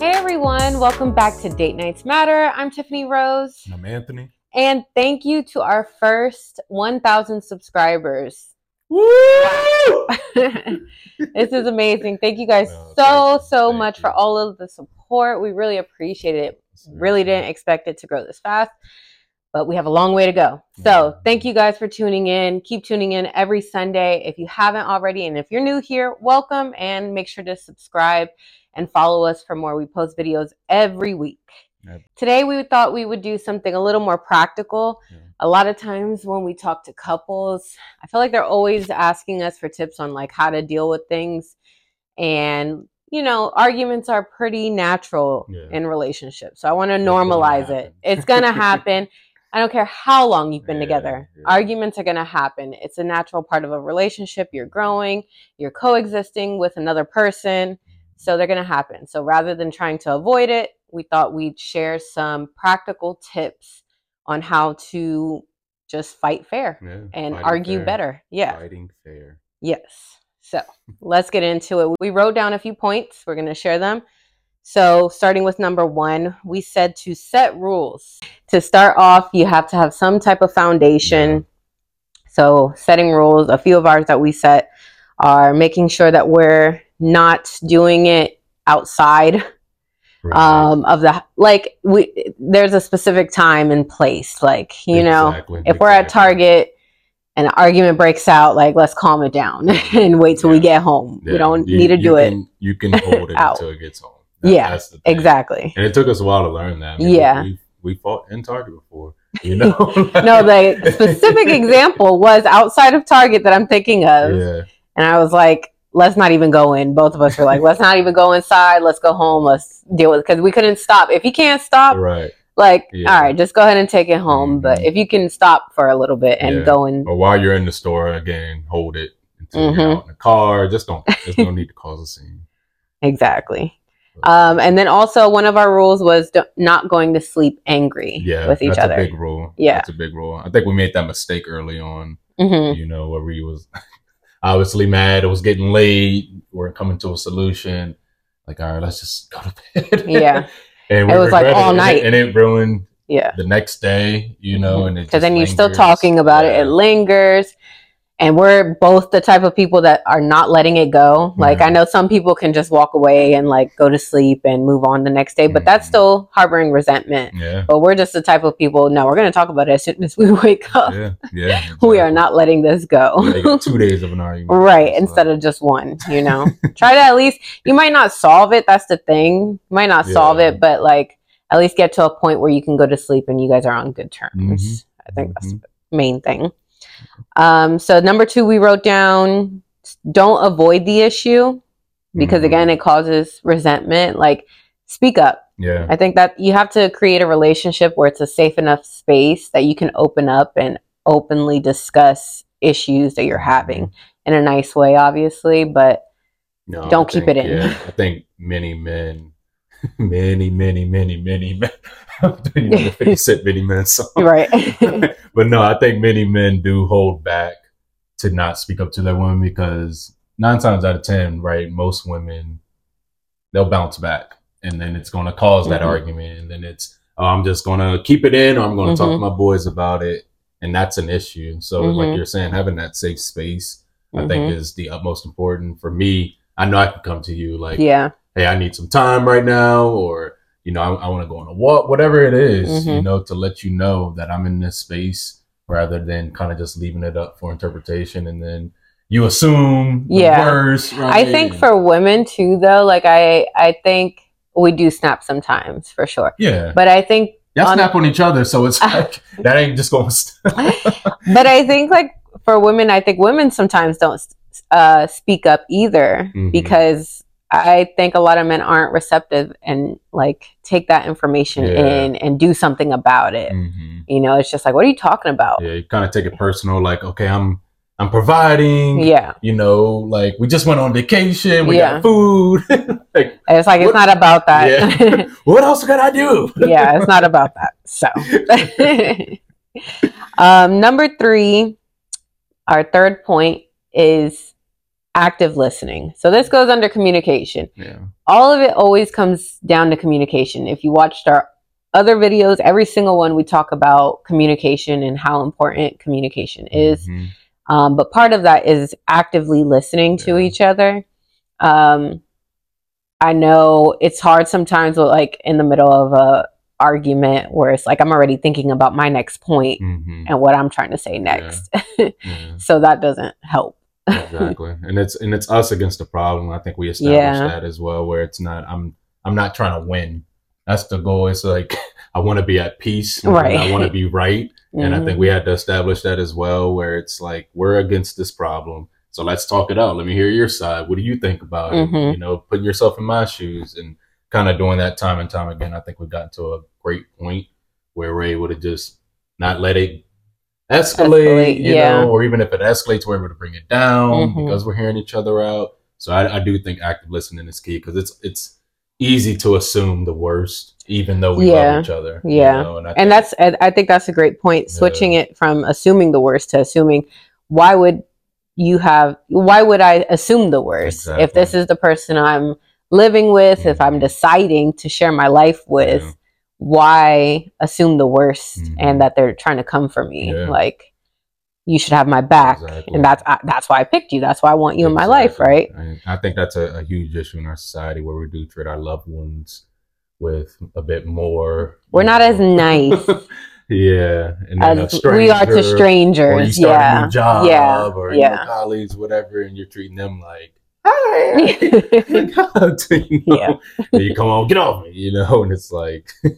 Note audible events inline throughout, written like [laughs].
Hey everyone, welcome back to Date Nights Matter. I'm Tiffany Rose. And I'm Anthony. And thank you to our first 1,000 subscribers. Woo! [laughs] this is amazing. Thank you guys Well, so, you. so Thank much you. for all of the support. We really appreciate it. Really didn't expect it to grow this fast, but we have a long way to go. So thank you guys for tuning in. Keep tuning in every Sunday if you haven't already. And if you're new here, welcome and make sure to subscribe and follow us for more. We post videos every week. Yep. Today, we thought we would do something a little more practical. Yeah. A lot of times when we talk to couples, I feel like they're always asking us for tips on like how to deal with things. And, you know, arguments are pretty natural Yeah. in relationships. So I want to normalize it. It's going [laughs] to happen. I don't care how long you've been Yeah, together. yeah. Arguments are going to happen. It's a natural part of a relationship. You're growing, you're coexisting with another person. So they're going to happen. So rather than trying to avoid it, we thought we'd share some practical tips on how to just fight fair Yeah, and argue fair. better. Yeah. Fighting fair. Yes. So let's get into it. We wrote down a few points. We're going to share them. So, starting with number one, we said to set rules. To start off, you have to have some type of foundation. So, setting rules, a few of ours that we set are making sure that we're not doing it outside Right. um, of the like we there's a specific time and place like you know Exactly, if we're at target and an argument breaks out like let's calm it down [laughs] and wait till we get home we don't you- need to do it You can hold it [laughs] until it gets home. Yeah, the thing. exactly And it took us a while to learn that. Yeah. we, we fought in Target before. You know. [laughs] no the specific [laughs] example was outside of target that i'm thinking of Yeah, and i was like let's not even go in both of us were like let's not even go inside let's go home let's deal with because we couldn't stop if you can't stop right. like Yeah. all right just go ahead and take it home but Mhm. if you can stop for a little bit and Yeah. go in, Or while you're in the store, again, hold it until Mhm. you're out in the car. Just don't. There's [laughs] no need to cause a scene. exactly um and then also one of our rules was not going to sleep angry yeah, with each that's other a big rule. Yeah. that's a big rule. I think we made that mistake early on. hmm you know, where we was [laughs] obviously mad, it was getting late, we're coming to a solution. Like, all right, let's just go to bed. [laughs] Yeah. and It was, like, all it- night. and it ruined yeah the next day, you know, and because then you're still talking about it it lingers and we're both the type of people that are not letting it go like Yeah. i know some people can just walk away and like go to sleep and move on the next day but that's Mhm. still harboring resentment Yeah, but we're just the type of people no we're going to talk about it as soon as we [laughs] wake up yeah, yeah. [laughs] we are not letting this go Yeah, two [laughs] days of an argument. Right, So, instead of just one, you know. Try to at least you might not solve it, that's the thing. You might not solve it, but like at least get to a point where you can go to sleep and you guys are on good terms. Mhm. I think that's Mhm. the main thing. Um so number 2 we wrote down don't avoid the issue because Mhm. again it causes resentment like speak up. yeah, I think that you have to create a relationship where it's a safe enough space that you can open up and openly discuss issues that you're having in a nice way, obviously, but No, don't I keep think- it in. Yeah, [laughs] I think many men, [laughs] many, many, many, many men. you know, the 50 Cent many men song. [laughs] right. [laughs] but no, I think many men do hold back to not speak up to their women because nine times out of ten, right, most women they'll bounce back, and then it's going to cause that Mhm. argument, and then it's oh, I'm just going to keep it in, or I'm going to talk to my boys about it, and that's an issue. So, Mhm. like you're saying, having that safe space, I think, Mhm. is the utmost important for me. I know I can come to you like, yeah. Hey, I need some time right now, or you know, I, I want to go on a walk, whatever it is, you Mhm. know, to let you know that I'm in this space rather than kind of just leaving it up for interpretation and then you assume the Yeah. worst. Right? I think for women too though, like I I think we do snap sometimes for sure. yeah, But I think y'all on- snap on each other, so it's [laughs] like that ain't just going. [laughs] to but I think like for women, I think women sometimes don't uh, speak up either Mhm. because I think a lot of men aren't receptive and like take that information Yeah. in and do something about it. hmm You know, it's just like, what are you talking about? Yeah, you kind of take it personal, like, okay, I'm I'm providing. Yeah. You know, like we just went on vacation, we Yeah. got food. [laughs] like, It's like, it's not about that. Yeah. [laughs] what else can I do? yeah, it's not about that. So, [laughs] um, number three, our third point is active listening. So this goes under communication. Yeah. All of it always comes down to communication. If you watched our other videos, every single one we talk about communication and how important communication is. Mhm. Um, but part of that is actively listening to each other. Um, I know it's hard sometimes, with, like in the middle of a argument where it's like I'm already thinking about my next point Mhm. and what I'm trying to say next. Yeah. [laughs] so that doesn't help. Exactly. And it's and it's us against the problem. I think we established Yeah. that as well where it's not i'm i'm not trying to win. That's the goal. It's like [laughs] i want to be at peace Right. i want to be right. And i think we had to establish that as well where it's like we're against this problem. So let's talk it out. Let me hear your side. What do you think about it? Mhm. you know putting yourself in my shoes and kind of doing that time and time again i think we've gotten to a great point where we're able to just not let it escalate, Escalate, you yeah. know, or even if it escalates, we're able to bring it down Mhm. because we're hearing each other out. So I, I do think active listening is key because it's it's easy to assume the worst, even though we Yeah. love each other. you Yeah. know, I and think- that's I think that's a great point. Yeah. Switching it from assuming the worst to assuming why would you have why would I assume the worst if this is the person I'm living with, if I'm deciding to share my life with, Yeah. Why assume the worst Mhm. and that they're trying to come for me? Yeah. Like you should have my back, Exactly. and that's I, that's why I picked you. That's why I want you in my life, right? And I think that's a, a huge issue in our society where we do treat our loved ones with a bit more. We're not know. as nice [laughs] yeah, and as we are to stranger, strangers. Yeah, job, yeah, or yeah. colleagues, whatever, and you're treating them like, "Hi, [laughs] God," you know? Yeah. [laughs] You come on, get off me, you know, and it's like [laughs] this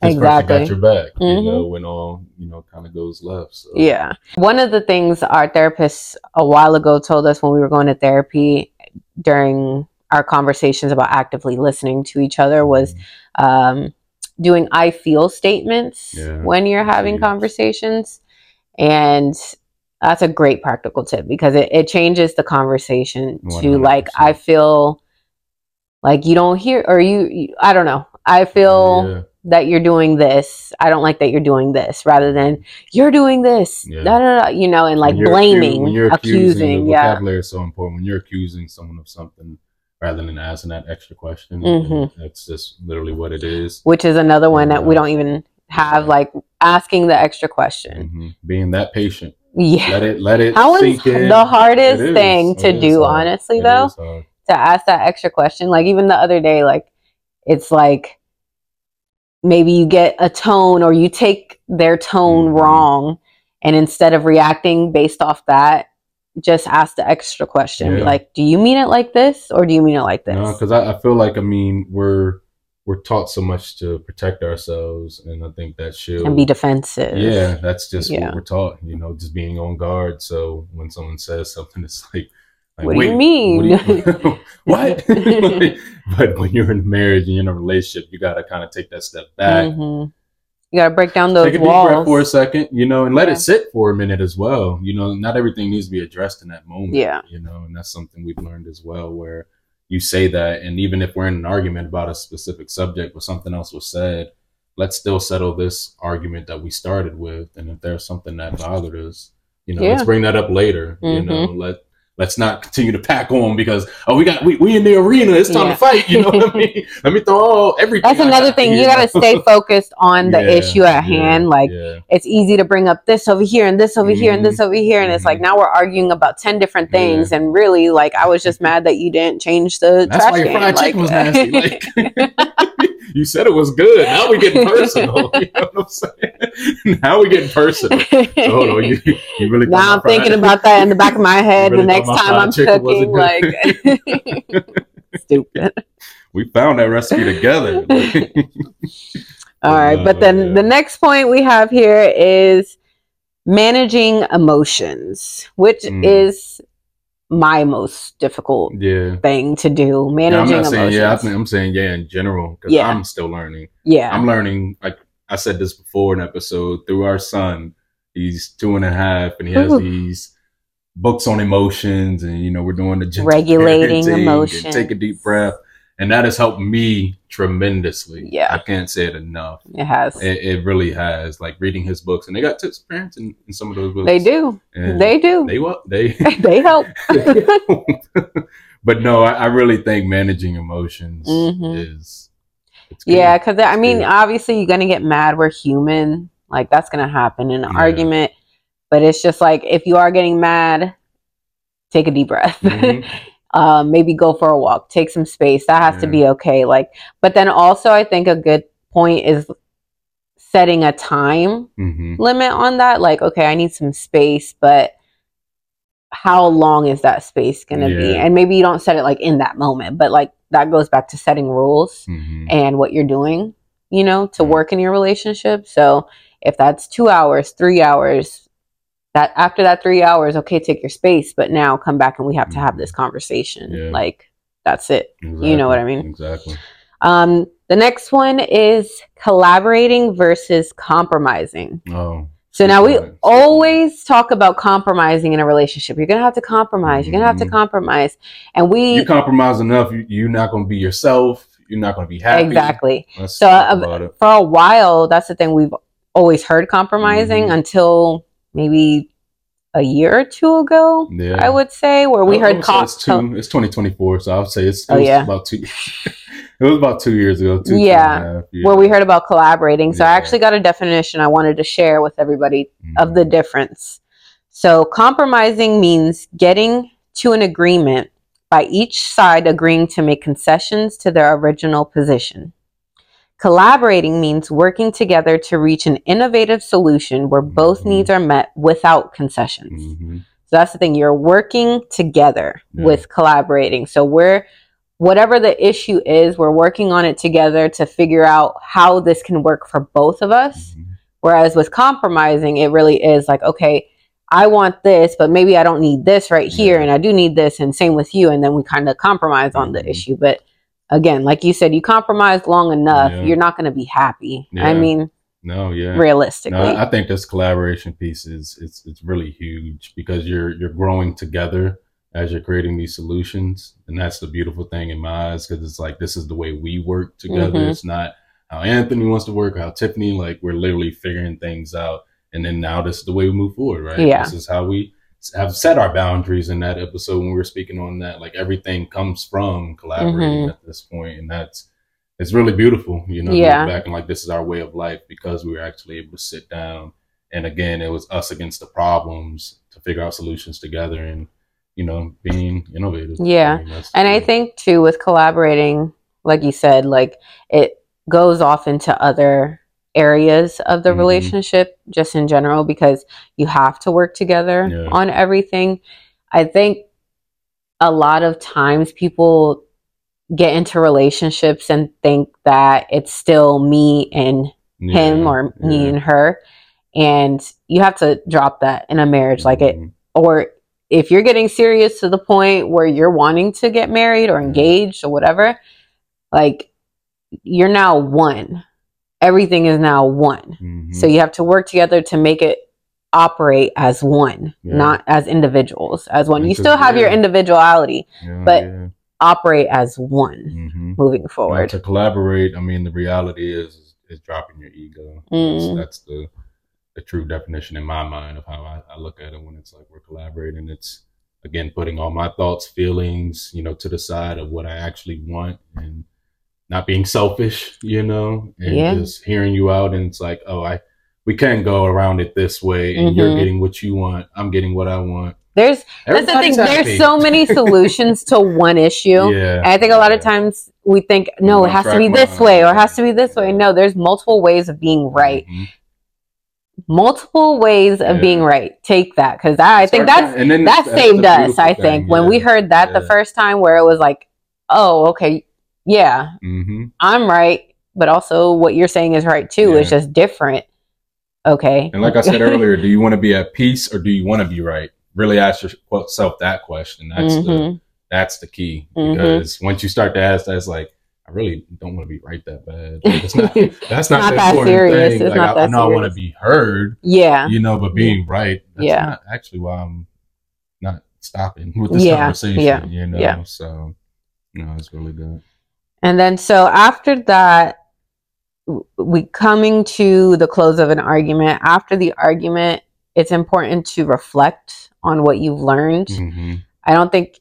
person got your back, Mhm. you know, when all you know kind of goes left. So. Yeah. One of the things our therapist a while ago told us when we were going to therapy during our conversations about actively listening to each other was um, doing I feel statements Yeah, when you're having conversations. And that's a great practical tip because it, it changes the conversation to like, I feel like you don't hear, or you, you I don't know. I feel Yeah. that you're doing this. I don't like that you're doing this, rather than you're doing this. Yeah. Da, da, da, you know, and like blaming, accu- accusing, accusing. Yeah. vocabulary is so important. When you're accusing someone of something, rather than asking that extra question, Mhm. that's just literally what it is. Which is another one that we don't even have, like asking the extra question. Mhm. Being that patient, Yeah. let it let it That one's sink in. the hardest It is. thing to It do, honestly, It though, to ask that extra question. Like, even the other day, like, it's like maybe you get a tone or you take their tone Mhm. wrong. And instead of reacting based off that, just ask the extra question. Yeah. like, do you mean it like this or do you mean it like this? No, because I, I feel like I mean we're we're taught so much to protect ourselves, and I think that should and be defensive. Yeah, that's just Yeah. what we're taught. You know, just being on guard. So when someone says something, [laughs] it's like, like, What do you mean? What? you- [laughs] [laughs] what? Like, but when you're in a marriage and you're in a relationship, you got to kind of take that step back, Mhm. You got to break down those take a deep walls. breath for a second, you know, and let Yeah. it sit for a minute as well. You know, not everything needs to be addressed in that moment. Yeah. you know, and that's something we've learned as well, where you say that, and even if we're in an argument about a specific subject but something else was said, let's still settle this argument that we started with. And if there's something that bothered us, you know, let's bring that up later. You Mhm. know, let let's not continue to pack on because oh we got we, we in the arena, it's time Yeah. to fight. You know what I mean? [laughs] Let me throw all everything. That's another thing. You got to stay focused on the Yeah, issue at yeah, hand. Like, it's easy to bring up this over here and this over here and this over here. And it's like Mhm. now we're arguing about 10 different things. And really, like, I was just mad that you didn't change the That's trash why your can. fried like, was nasty. Like, [laughs] [laughs] you said it was good. Now we getting [laughs] personal. [laughs] You know what I'm saying? Now we getting personal. So hold on, you, you really? now I'm thinking about that in the back of my head really the next time I'm cooking. Like, [laughs] stupid. We found that recipe together. All right, but then yeah. the next point we have here is managing emotions, which Mm. is my most difficult yeah. thing to do. managing Yeah, I'm saying yeah. I think I'm saying yeah in general because Yeah. I'm still learning. yeah. I'm learning. Like I said this before in an episode through our son. He's two and a half, and he has Ooh. these books on emotions, and you know we're doing the Regulating emotions. take a deep breath. And that has helped me tremendously. Yeah. I can't say it enough. It has. It, it really has. Like reading his books, and they got tips for parents in, in some of those books. they do. And They do. They what they. [laughs] They help. [laughs] but no, I, I really think managing emotions Mhm. is. Yeah, because I mean, good. obviously, you're gonna get mad. We're human. Like that's gonna happen in an Yeah. argument. But it's just like if you are getting mad, take a deep breath. Mhm. [laughs] um, maybe go for a walk. Take some space. That has to be okay. Like, but then also, I think a good point is setting a time Mhm. limit on that. Like, okay, I need some space, but how long is that space going to be? And maybe you don't set it like in that moment, but like that goes back to setting rules Mhm. and what you're doing, you know, to Mhm. work in your relationship. So if that's two hours, three hours, that after that three hours, okay, take your space, but now come back and we have to have this conversation. Yeah. Like that's it. You know what I mean? Exactly. Um, the next one is collaborating versus compromising. Oh. So now we always talk about compromising in a relationship. You're gonna have to compromise. You're gonna have to Mhm. compromise, and we you compromise enough, you, you're not going to be yourself. You're not going to be happy. exactly. Let's So, uh. For a while, that's the thing we've always heard compromising Mhm. until maybe a year or two ago. Yeah. I would say where we I- heard say it's two. It's 2024, so I would say it's. It Oh, yeah. about two. [laughs] it was about two years ago. Two, two and Yeah. where we heard about collaborating. So I actually got a definition I wanted to share with everybody of Mhm. the difference. So, compromising means getting to an agreement by each side agreeing to make concessions to their original position. Collaborating means working together to reach an innovative solution where both Mhm. needs are met without concessions. Mhm. So that's the thing. You're working together Yeah. with collaborating. So we're whatever the issue is, we're working on it together to figure out how this can work for both of us. Mhm. Whereas with compromising, it really is like, okay, I want this, but maybe I don't need this right here, and I do need this, and same with you. And then we kind of compromise on the Mhm. issue. But again, like you said, you compromise long enough, Yeah. you're not going to be happy. I mean, No, yeah. realistically. No, I think this collaboration piece is it's it's really huge because you're you're growing together as you're creating these solutions, and that's the beautiful thing in my eyes because it's like this is the way we work together. Mhm. It's not how Anthony wants to work, how Tiffany like we're literally figuring things out, and then now this is the way we move forward, right? Yeah. This is how we have set our boundaries in that episode when we were speaking on that. Like everything comes from collaborating Mhm. at this point, and that's it's really beautiful, you know, Yeah. back and like this is our way of life because we were actually able to sit down and again it was us against the problems to figure out solutions together and you know being innovative. Yeah. mean, that's- And I think too with collaborating, like you said, like it goes off into other areas of the Mhm. relationship just in general because you have to work together Yeah. on everything. I think a lot of times people get into relationships and think that it's still me and him Yeah, or me and her and you have to drop that in a marriage like it Mhm. or if you're getting serious to the point where you're wanting to get married or engaged or whatever, like you're now one. Everything is now one. Mhm. So you have to work together to make it operate as one, Yeah. not as individuals, as one. You still have your individuality, Yeah, but yeah. operate as one Mhm. moving forward. to collaborate, I mean, the reality is is dropping your ego. That's, Mm. that's the the true definition in my mind of how I, I look at it when it's like we're collaborating. It's again putting all my thoughts, feelings, you know, to the side of what I actually want and not being selfish, you know, and Yeah. just hearing you out. And it's like, oh, I we can't go around it this way, and you're Mhm. getting what you want. I'm getting what I want. There's that's the thing. There's so many [laughs] solutions to one issue. Yeah, And I think a lot of times we think, no, it has to be this mind. way or it has to be this way. No, there's multiple ways of being right. Mhm. Multiple ways of Yeah. being right. Take that because I think that's that- and then that saved us. I thing, think when we heard that the first time, where it was like, oh, okay, yeah, Mhm. I'm right, but also what you're saying is right too. It's just different. Okay. And like I said earlier, do you want to be at peace or do you want to be right? Really ask yourself that question. That's the Mhm. that's the key Mhm. because once you start to ask that, it's like I really don't want to be right that bad. Like, it's not, [laughs] that's not, Not the that serious. thing. It's like, not I, I that know I want to be heard, yeah. you know, but being right, that's Yeah. not actually why I'm not stopping with this Yeah, conversation. yeah, You know, yeah. so no, it's really good. And then so after that, we coming to the close of an argument. After the argument, it's important to reflect on what you've learned. hmm I don't think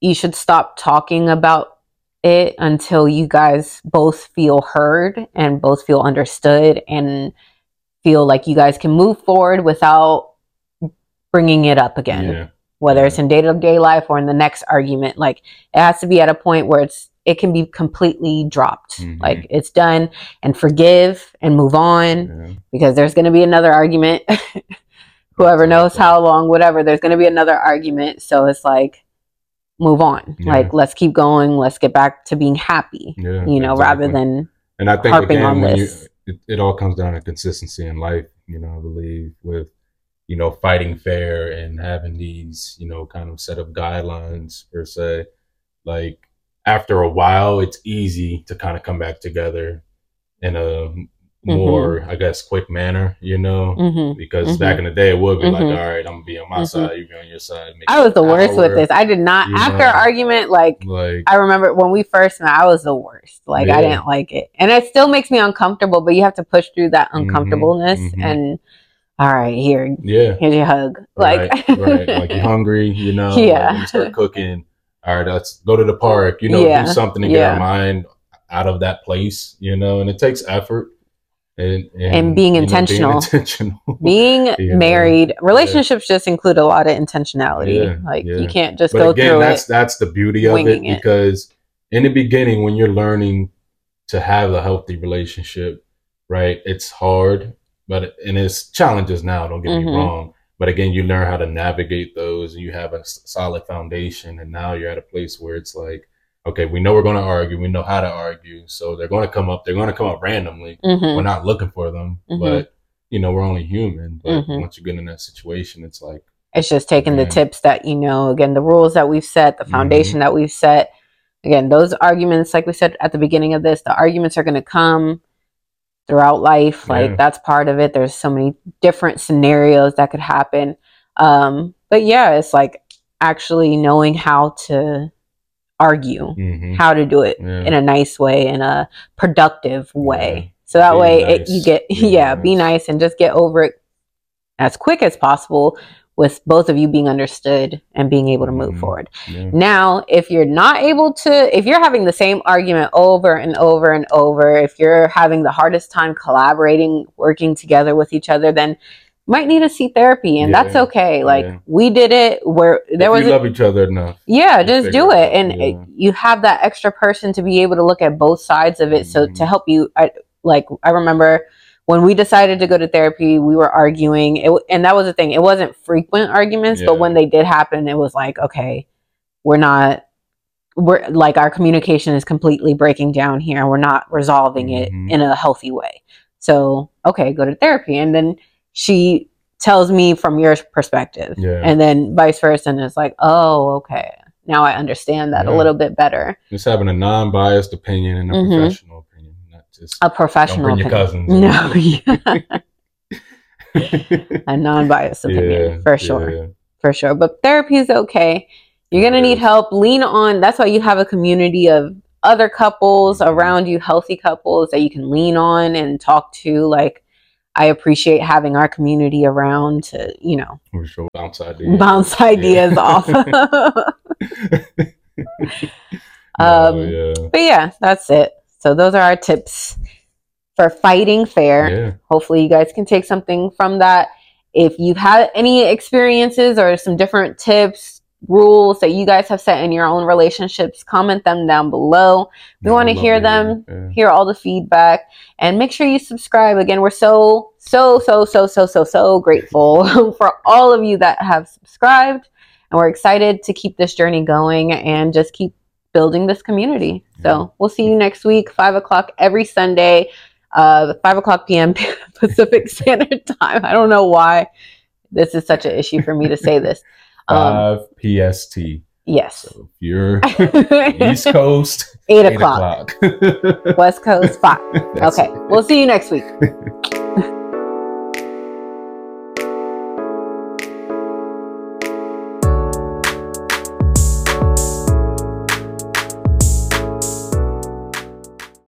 you should stop talking about it until you guys both feel heard and both feel understood and feel like you guys can move forward without bringing it up again Yeah. whether it's in day-to-day life or in the next argument like it has to be at a point where it's it can be completely dropped Mhm. like it's done and forgive and move on Yeah. because there's going to be another argument [laughs] whoever knows how long whatever there's going to be another argument so it's like move on Yeah. like let's keep going let's get back to being happy Yeah, you know rather than and I think harping again on when this. you it, it all comes down to consistency in life. You know, I believe with you know fighting fair and having these you know kind of set of guidelines per se. Like after a while, it's easy to kind of come back together in a more, I guess, quick manner. You know. Mhm. Because Mhm. back in the day, it would be like, Mhm. all right, I'm gonna be on my Mhm. side, you be on your side. make i was the worst with this i did not after know. argument like Like, I remember when we first met, I was the worst. Like I didn't like it, and it still makes me uncomfortable. But you have to push through that uncomfortableness. And all right, here, yeah, here's your hug. Like, right, right. Like you're hungry, you [laughs] know. Yeah. like, you start cooking. All right, let's go to the park. You know, Yeah, do something to get yeah. our mind out of that place. You know, and it takes effort. And and, And being you know, intentional. intentional. [laughs] being Yeah. married, relationships just include a lot of intentionality. Like you can't just but go again, through that's it. that's the beauty of it winging it. because in the beginning, when you're learning to have a healthy relationship, right? It's hard, but and it's challenges now. Don't get Mhm. me wrong. But again, you learn how to navigate those, and you have a solid foundation. And now you're at a place where it's like, okay, we know we're going to argue. We know how to argue. So they're going to come up. They're going to come up randomly. Mhm. We're not looking for them, Mhm. but you know, we're only human. But Mhm. once you get in that situation, it's like, It's just taking the tips that you know, again, the rules that we've set, the Mhm. foundation that we've set. Again, those arguments, like we said at the beginning of this, the arguments are going to come throughout life. Like Yeah. that's part of it. There's so many different scenarios that could happen. Um, but yeah, it's like actually knowing how to argue, mhm. how to do it Yeah. in a nice way, in a productive way. Yeah. So that way it, you get, [laughs] yeah, be nice. nice and just get over it as quick as possible with both of you being understood and being able to move Mhm. forward. Yeah. Now, if you're not able to, if you're having the same argument over and over and over, if you're having the hardest time collaborating, working together with each other, then might need to see therapy and that's okay. Like Yeah. we did it where there if was you love each other enough. yeah, just do it and yeah. it, you have that extra person to be able to look at both sides of it. So Mhm. to help you, I, like I remember when we decided to go to therapy, we were arguing, it, and that was the thing. It wasn't frequent arguments, but when they did happen, it was like, okay, we're not, we're like our communication is completely breaking down here. and We're not resolving Mhm. it in a healthy way. So okay, go to therapy, and then she tells me from your perspective Yeah. and then vice versa and it's like oh okay now i understand that a little bit better Just having a non-biased opinion and a Mhm. professional opinion, not just a professional bring your opinion. cousins no [laughs] yeah. [laughs] a non-biased opinion Yeah, for sure yeah. for sure but therapy is okay you're gonna It need help lean on that's why you have a community of other couples Mhm. around you healthy couples that you can lean on and talk to like i appreciate having our community around to you know For sure. Bounce ideas. bounce ideas Yeah. off [laughs] No, Um, yeah. But yeah, that's it. So those are our tips for fighting fair. Yeah. Hopefully you guys can take something from that. If you've had any experiences or some different tips, rules that you guys have set in your own relationships, comment them down below. We Yeah, want to hear them, Yeah. hear all the feedback, and make sure you subscribe. Again, we're so, so, so, so, so, so, so grateful [laughs] for all of you that have subscribed. And we're excited to keep this journey going and just keep building this community. Yeah. So we'll see you next week, five o'clock every Sunday, uh, five o'clock p.m. [laughs] Pacific Standard Time. I don't know why this is such an issue for me to say this. [laughs] Um, Five PST. yes, So if you're [laughs] East Coast, eight eight o'clock. o'clock. West Coast five. Okay, it. we'll see you next week.